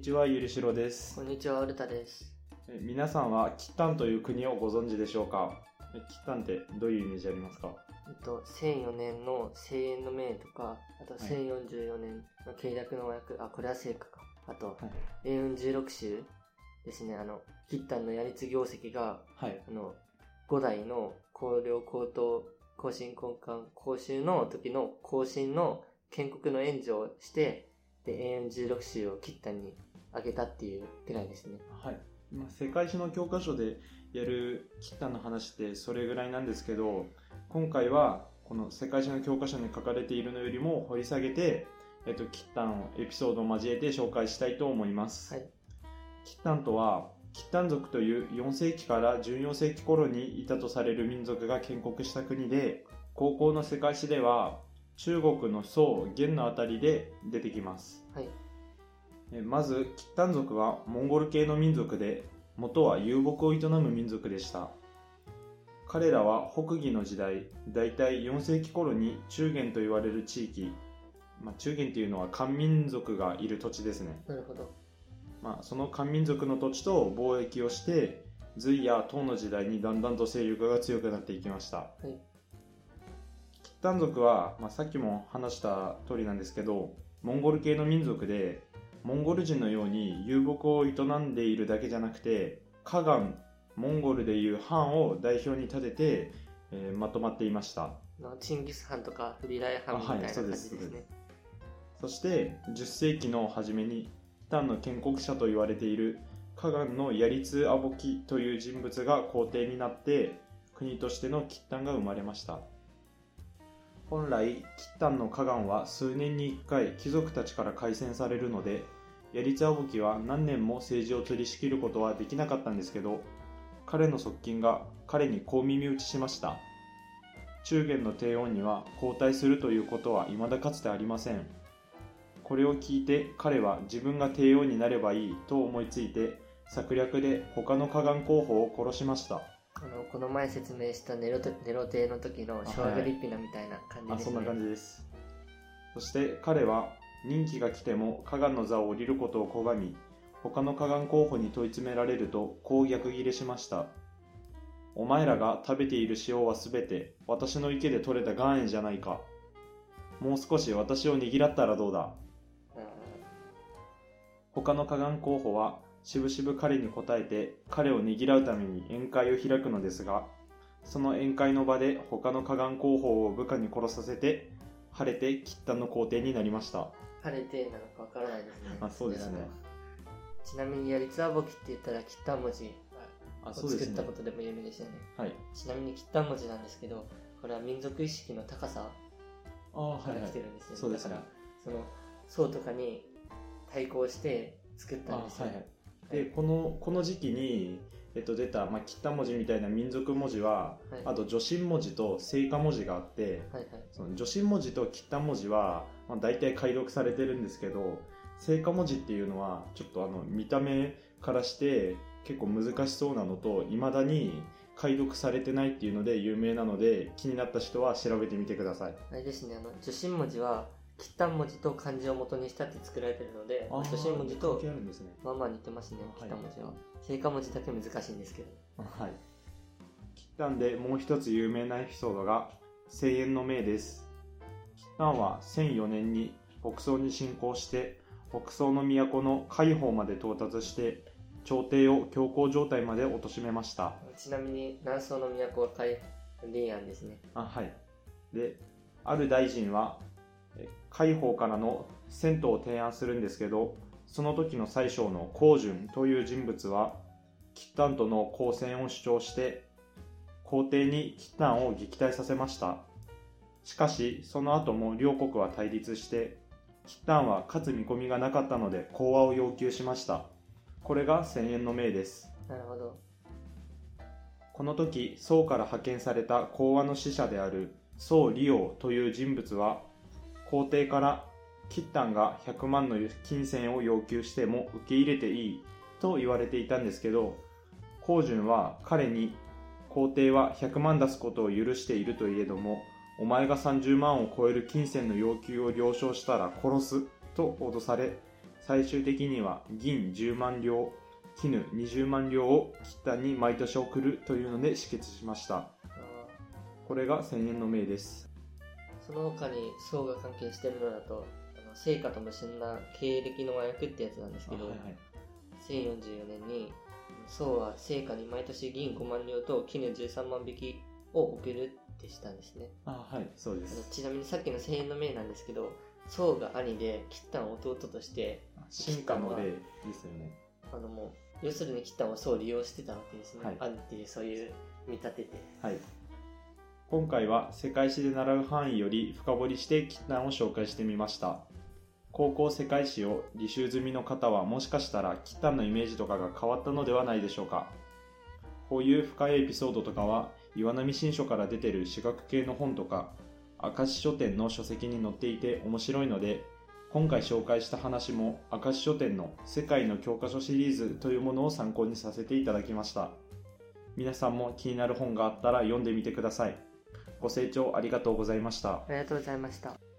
にちは、ゆりしろです。こんにちは、ウルタです。え皆さんは、キッタンという国をご存知でしょうか？えキッタンってどういうイメージありますか？えっと、1004年の聖円の命とか、あとい1044年の契約の和訳、あ、これは聖歌か。あと、はい。英運16州ですね、あの、キッタンのやり継業績が、はい。あの、五代の高陵高等更新根幹講習の時の更新の建国の援助をして、で、英運16州をキッタンにあげたっていうくらいですね。はい。まあ、世界史の教科書でやるキッタンの話ってそれぐらいなんですけど、今回はこの世界史の教科書に書かれているのよりも掘り下げて、えっと、キッタンをエピソードを交えて紹介したいと思います。はい。キッタンとは、キッタン族という4世紀から14世紀頃にいたとされる民族が建国した国で、高校の世界史では、中国の宋、元のあたりで出てきます。はい。えまず、キッタン族はモンゴル系の民族で、元は遊牧を営む民族でした。彼らは北魏の時代、だいたい4世紀頃に中原と言われる地域、まあ、中原っていうのは漢民族がいる土地ですね。なるほど。まあ、その漢民族の土地と貿易をして隋や唐の時代にだんだんと勢力が強くなっていきましたはい。キッタン族は、まあ、さっきも話した通りなんですけどモンゴル系の民族でモンゴル人のように遊牧を営んでいるだけじゃなくてカガンモンゴルでいう藩を代表に立てて、えーまとまっていました。チンギス・ハンとかフビライ・ハンみたいなあはいそう感ですじです。ね。そして10世紀の初めにタンの建国者と言われているカガンのヤリツ・アボキという人物が皇帝になって国としてのキッタンが生まれました本来キッタンのカガンは数年に1回貴族たちから改選されるのでヤリツ・アボキは何年も政治を取り仕切ることはできなかったんですけど彼の側近が彼にこう耳打ちしました。中原の帝王には交代するということは未だかつてありません。これを聞いて彼は自分が帝王になればいいと思いついて策略で他のカガン候補を殺しました。あの、この前説明したネロテネロ帝の時のショアグリッピナみたいな感じですね。あそんな感じですそして彼は任期が来てもカガンの座を降りることを拒み他のカガン候補に問い詰められるとこう逆ギレしました。お前らが食べている塩はすべて私の池で採れた岩塩じゃないか。もう少し私をねぎらったらどうだ？うん。他のカガン候補はしぶしぶ彼に答えて彼をねぎらうために宴会を開くのですがその宴会の場で他のカガン候補を部下に殺させて晴れてキッタンの皇帝になりました。晴れてなのかわからないですね。あそうですね。ちなみに、ヤリツアボキって言ったら、キッタン文字あを作ったことでも有名ですよね。はい。ちなみに、キッタン文字なんですけど、これは民族意識の高さから来てるんですよね。そうですね。だから、その、宋とかに対抗して作ったんですよ、あはいはいでこのこの時期に、えっと、出た、まあ、キッタン文字みたいな民族文字は、はい。あと女神文字と聖火文字があってはいはい。その女神文字とキッタン文字は、まあ、大体解読されてるんですけど聖火文字っていうのはちょっとあの見た目からして結構難しそうなのといまだに解読されてないっていうので有名なので気になった人は調べてみてください。あれですね、あの、女神文字は、キッタン文字と漢字を元にしたって作られてるので、女神文字とまあまあ似てますね、はいキッタン文字は。聖火文字だけ難しいんですけど。はい。キッタンでもう一つ有名なエピソードが、聖円の命です。キッタンは1004年に北宋に侵攻して、北宋の都の海邦まで到達して、朝廷を強行状態まで貶めました。ちなみに、南宋の都は海臨安ですね。あ、はい。で、ある大臣は、え海邦からの銭湯を提案するんですけど、その時の宰相の光順という人物は、キッタンとの交戦を主張して、皇帝にキッタンを撃退させました。しかし、その後も両国は対立して、キッタンは勝つ見込みがなかったので講和を要求しました。これが千円の命です。なるほど。この時、宋から派遣された講和の使者である宋理王という人物は、皇帝からキッタンが100万の金銭を要求しても受け入れていいと言われていたんですけど、光順は彼に皇帝は100万出すことを許しているといえども、お前が30万を超える金銭の要求を了承したら殺すと脅され、最終的には銀10万両絹20万両を吉丹に毎年送るというので止血しました。これが千円の命です。その他に宋が関係してるのだとあの聖火と結んだ経歴の和訳ってやつなんですけど、はいはい。1044年に宋は聖火に毎年銀5万両と絹13万匹を送るってしたんですね。あはいそうです。ちなみにさっきの千円の命なんですけど宋が兄で吉丹は弟として進化の例ですよね。あのもう要するに吉丹は宋を利用してたわけですね、はい。兄っていうそういう見立ててはい今回は世界史で習う範囲より深掘りして吉丹を紹介してみました。高校世界史を履修済みの方はもしかしたら吉丹のイメージとかが変わったのではないでしょうか。こういう深いエピソードとかは岩波新書から出てる私学系の本とか明石書店の書籍に載っていて面白いので今回紹介した話も明石書店の世界の教科書シリーズというものを参考にさせていただきました。皆さんも気になる本があったら読んでみてください。ご清聴ありがとうございました。ありがとうございました。